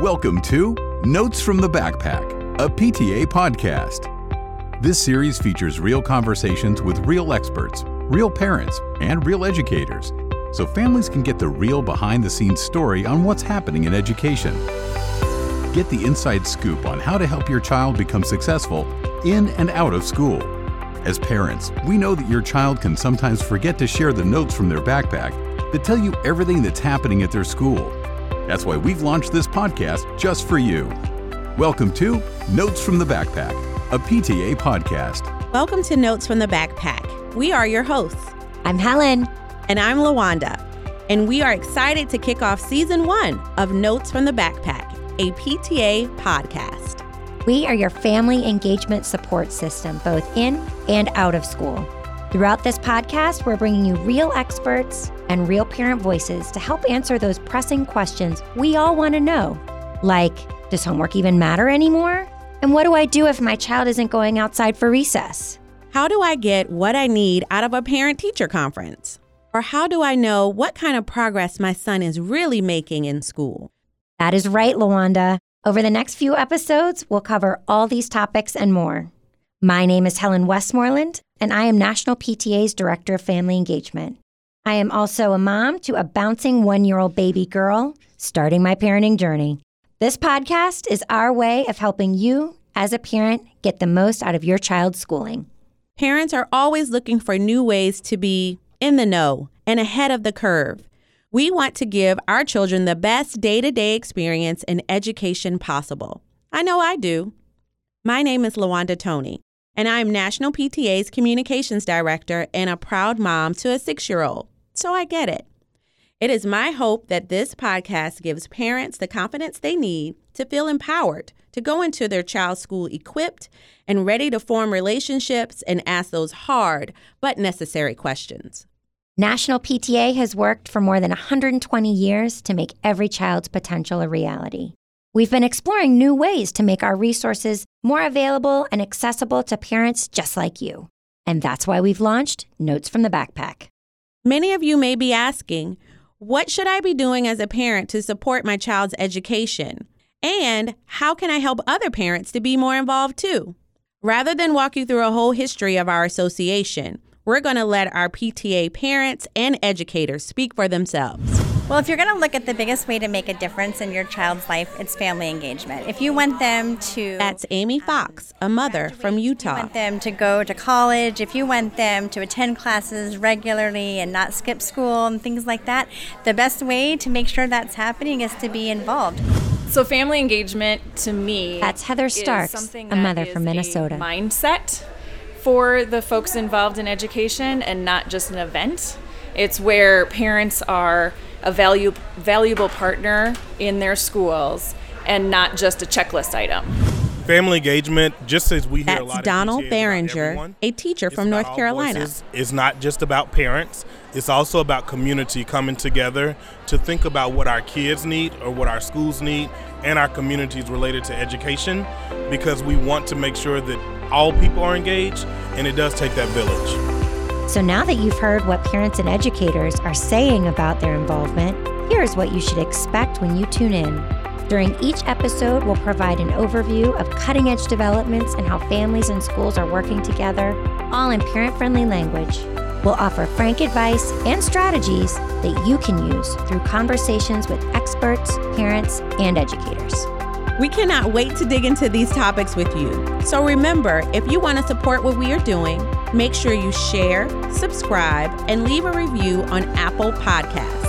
Welcome to Notes from the Backpack, a PTA podcast. This series features real conversations with real experts, real parents, and real educators, so families can get the real behind the scenes story on what's happening in education. Get the inside scoop on how to help your child become successful in and out of school. As parents, we know that your child can sometimes forget to share the notes from their backpack that tell you everything that's happening at their school. That's why we've launched this podcast just for you. Welcome to Notes from the Backpack, a PTA podcast. Welcome to Notes from the Backpack. We are your hosts. I'm Helen. And I'm Lawanda. And we are excited to kick off season one of Notes from the Backpack, a PTA podcast. We are your family engagement support system, both in and out of school. Throughout this podcast, we're bringing you real experts and real parent voices to help answer those pressing questions we all want to know. Like, does homework even matter anymore? And what do I do if my child isn't going outside for recess? How do I get what I need out of a parent teacher conference? Or how do I know what kind of progress my son is really making in school? That is right, Lawanda. Over the next few episodes, we'll cover all these topics and more. My name is Helen Westmoreland, and I am National PTA's Director of Family Engagement. I am also a mom to a bouncing one year old baby girl, starting my parenting journey. This podcast is our way of helping you, as a parent, get the most out of your child's schooling. Parents are always looking for new ways to be in the know and ahead of the curve. We want to give our children the best day to day experience and education possible. I know I do. My name is Lawanda Toney, and I am National PTA's Communications Director and a proud mom to a six year old, so I get it. It is my hope that this podcast gives parents the confidence they need to feel empowered to go into their child's school equipped and ready to form relationships and ask those hard but necessary questions. National PTA has worked for more than 120 years to make every child's potential a reality. We've been exploring new ways to make our resources more available and accessible to parents just like you. And that's why we've launched Notes from the Backpack. Many of you may be asking, what should I be doing as a parent to support my child's education? And how can I help other parents to be more involved too? Rather than walk you through a whole history of our association, we're going to let our PTA parents and educators speak for themselves. Well, if you're going to look at the biggest way to make a difference in your child's life, it's family engagement. If you want them to. That's Amy Fox, a mother from Utah. If you want them to go to college, if you want them to attend classes regularly and not skip school and things like that, the best way to make sure that's happening is to be involved. So, family engagement to me. That's Heather Starks, a mother from Minnesota. mindset for the folks involved in education and not just an event. It's where parents are a value, valuable partner in their schools and not just a checklist item. Family engagement, just as we hear That's a lot Donald of Behringer, a teacher from North Carolina. Voices. It's not just about parents. It's also about community coming together to think about what our kids need or what our schools need and our communities related to education because we want to make sure that all people are engaged and it does take that village. So now that you've heard what parents and educators are saying about their involvement, here's what you should expect when you tune in. During each episode, we'll provide an overview of cutting edge developments and how families and schools are working together, all in parent friendly language. We'll offer frank advice and strategies that you can use through conversations with experts, parents, and educators. We cannot wait to dig into these topics with you. So remember, if you want to support what we are doing, make sure you share, subscribe, and leave a review on Apple Podcasts.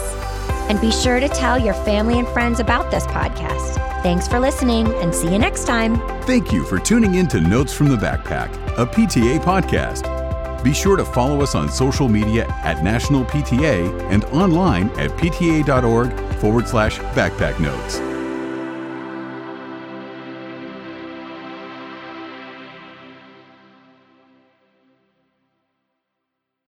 And be sure to tell your family and friends about this podcast. Thanks for listening and see you next time. Thank you for tuning in to Notes from the Backpack, a PTA podcast. Be sure to follow us on social media at National PTA and online at pta.org forward slash backpack notes.